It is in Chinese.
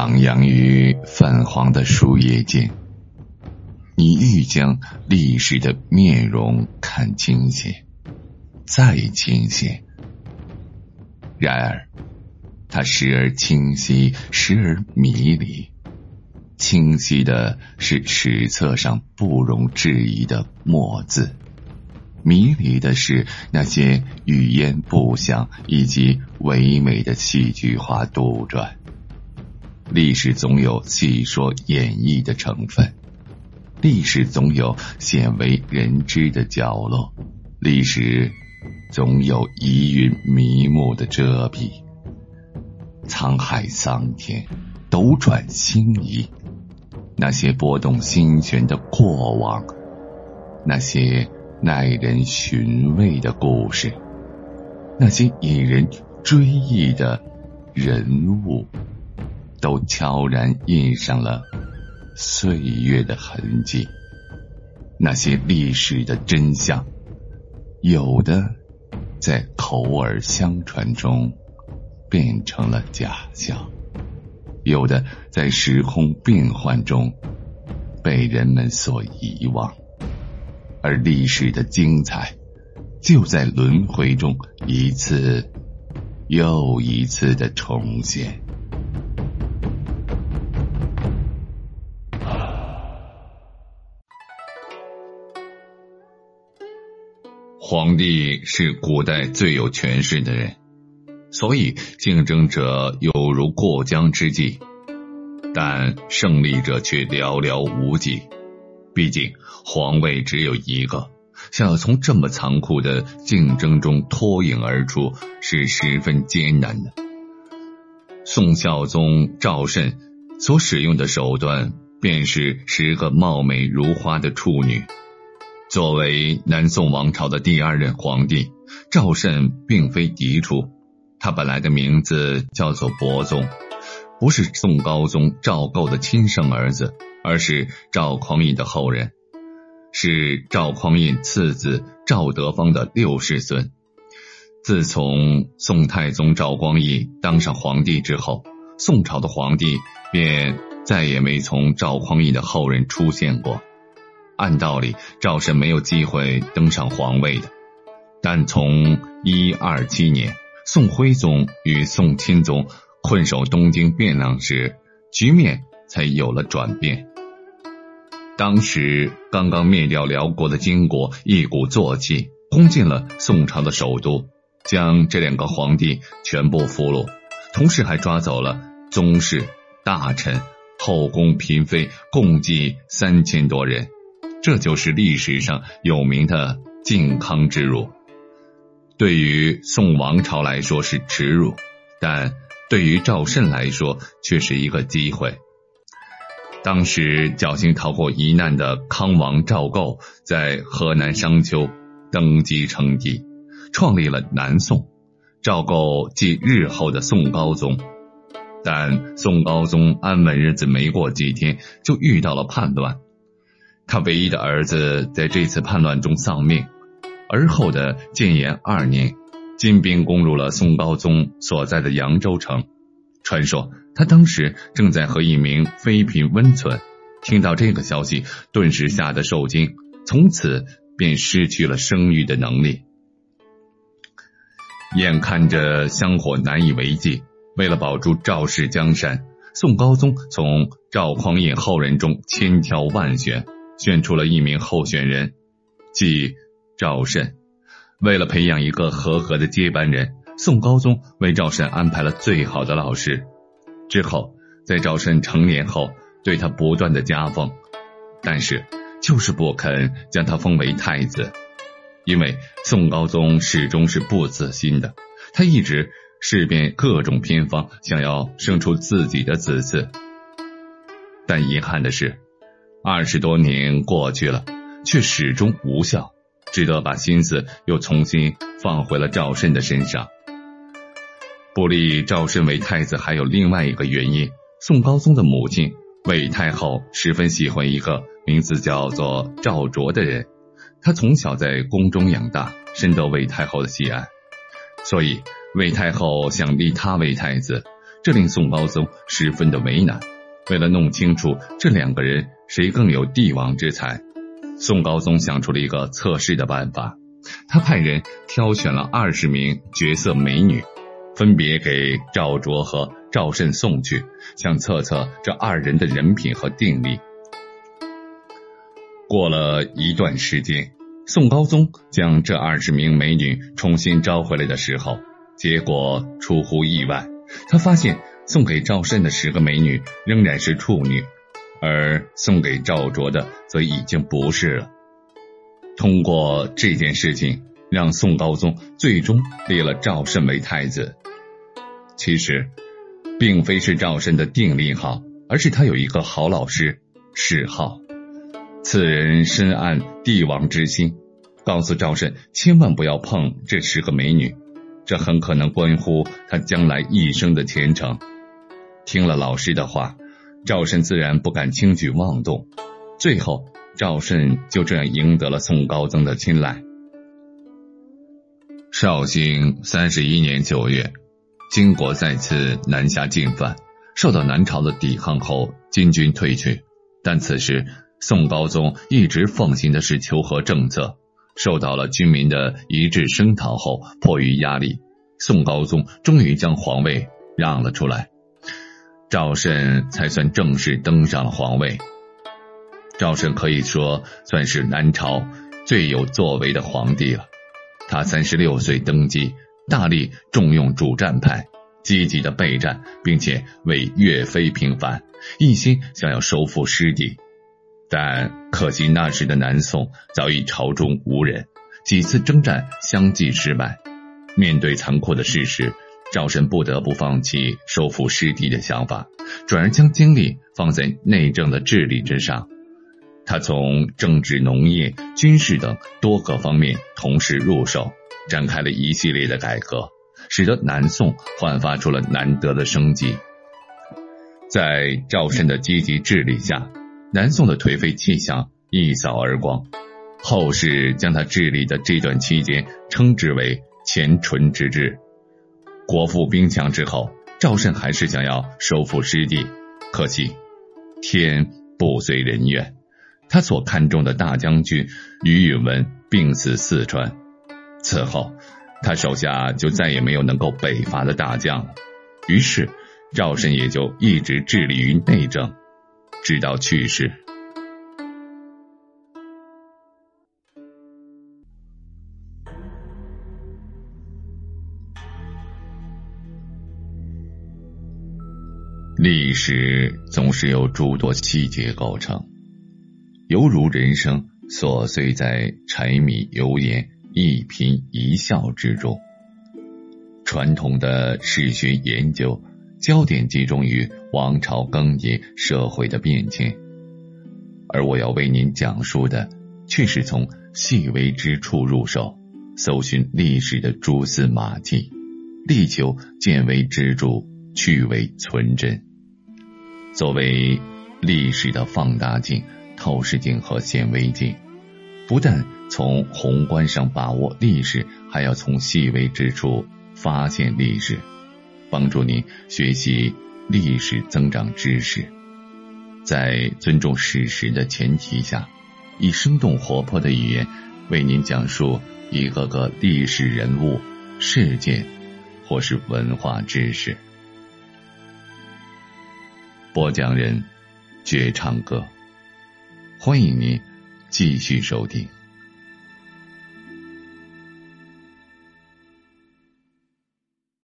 徜徉于泛黄的树叶间，你欲将历史的面容看清些，再清些。然而，它时而清晰，时而迷离。清晰的是史册上不容置疑的墨字，迷离的是那些语言不详以及唯美的戏剧化杜撰。历史总有戏说演绎的成分，历史总有鲜为人知的角落，历史总有疑云迷雾的遮蔽。沧海桑田，斗转星移，那些波动心弦的过往，那些耐人寻味的故事，那些引人追忆的人物。都悄然印上了岁月的痕迹。那些历史的真相，有的在口耳相传中变成了假象，有的在时空变幻中被人们所遗忘，而历史的精彩就在轮回中一次又一次的重现。皇帝是古代最有权势的人，所以竞争者有如过江之鲫，但胜利者却寥寥无几。毕竟皇位只有一个，想要从这么残酷的竞争中脱颖而出，是十分艰难的。宋孝宗赵慎所使用的手段，便是十个貌美如花的处女。作为南宋王朝的第二任皇帝，赵慎并非嫡出。他本来的名字叫做伯宗，不是宋高宗赵构的亲生儿子，而是赵匡胤的后人，是赵匡胤次子赵德芳的六世孙。自从宋太宗赵光义当上皇帝之后，宋朝的皇帝便再也没从赵匡胤的后人出现过。按道理，赵氏没有机会登上皇位的。但从一二七年，宋徽宗与宋钦宗困守东京汴梁时，局面才有了转变。当时刚刚灭掉辽国的金国一鼓作气攻进了宋朝的首都，将这两个皇帝全部俘虏，同时还抓走了宗室、大臣、后宫嫔妃，共计三千多人。这就是历史上有名的靖康之辱。对于宋王朝来说是耻辱，但对于赵慎来说却是一个机会。当时侥幸逃过一难的康王赵构，在河南商丘登基称帝，创立了南宋。赵构即日后的宋高宗，但宋高宗安稳日子没过几天，就遇到了叛乱。他唯一的儿子在这次叛乱中丧命，而后的建炎二年，金兵攻入了宋高宗所在的扬州城。传说他当时正在和一名妃嫔温存，听到这个消息，顿时吓得受惊，从此便失去了生育的能力。眼看着香火难以为继，为了保住赵氏江山，宋高宗从赵匡胤后人中千挑万选。选出了一名候选人，即赵慎。为了培养一个合格的接班人，宋高宗为赵慎安排了最好的老师。之后，在赵慎成年后，对他不断的加封，但是就是不肯将他封为太子，因为宋高宗始终是不死心的，他一直试遍各种偏方，想要生出自己的子嗣。但遗憾的是。二十多年过去了，却始终无效，只得把心思又重新放回了赵慎的身上。不立赵慎为太子，还有另外一个原因：宋高宗的母亲韦太后十分喜欢一个名字叫做赵卓的人，他从小在宫中养大，深得韦太后的喜爱，所以韦太后想立他为太子，这令宋高宗十分的为难。为了弄清楚这两个人谁更有帝王之才，宋高宗想出了一个测试的办法。他派人挑选了二十名绝色美女，分别给赵卓和赵慎送去，想测测这二人的人品和定力。过了一段时间，宋高宗将这二十名美女重新招回来的时候，结果出乎意外，他发现送给赵慎的十个美女仍然是处女，而送给赵卓的则已经不是了。通过这件事情，让宋高宗最终立了赵慎为太子。其实，并非是赵慎的定力好，而是他有一个好老师史浩。此人深谙帝王之心，告诉赵慎千万不要碰这十个美女，这很可能关乎他将来一生的前程。听了老师的话，赵慎自然不敢轻举妄动。最后，赵慎就这样赢得了宋高宗的青睐。绍兴三十一年九月，金国再次南下进犯，受到南朝的抵抗后，金军退去。但此时，宋高宗一直奉行的是求和政策，受到了军民的一致声讨后，迫于压力，宋高宗终于将皇位让了出来，赵慎才算正式登上了皇位。赵慎可以说算是南朝最有作为的皇帝了。他三十六岁登基，大力重用主战派，积极的备战，并且为岳飞平反，一心想要收复失地。但可惜那时的南宋早已朝中无人，几次征战相继失败。面对残酷的事实，赵慎不得不放弃收复失地的想法，转而将精力放在内政的治理之上。他从政治、农业、军事等多个方面同时入手，展开了一系列的改革，使得南宋焕发出了难得的生机。在赵慎的积极治理下。南宋的颓废气象一扫而光，后世将他治理的这段期间称之为“前淳之治”。国富兵强之后，赵慎还是想要收复失地，可惜天不遂人愿，他所看重的大将军于允文病死四川，此后他手下就再也没有能够北伐的大将了，于是赵慎也就一直致力于内政。直到去世，历史总是由诸多细节构成，犹如人生琐碎在柴米油盐一颦一笑之中。传统的史学研究。焦点集中于王朝更迭、社会的变迁，而我要为您讲述的，却是从细微之处入手，搜寻历史的蛛丝马迹，力求见微知著，去伪存真。作为历史的放大镜、透视镜和显微镜，不但从宏观上把握历史，还要从细微之处发现历史。帮助您学习历史、增长知识，在尊重史实的前提下，以生动活泼的语言为您讲述一个个历史人物、事件或是文化知识。播讲人：绝唱歌，欢迎您继续收听。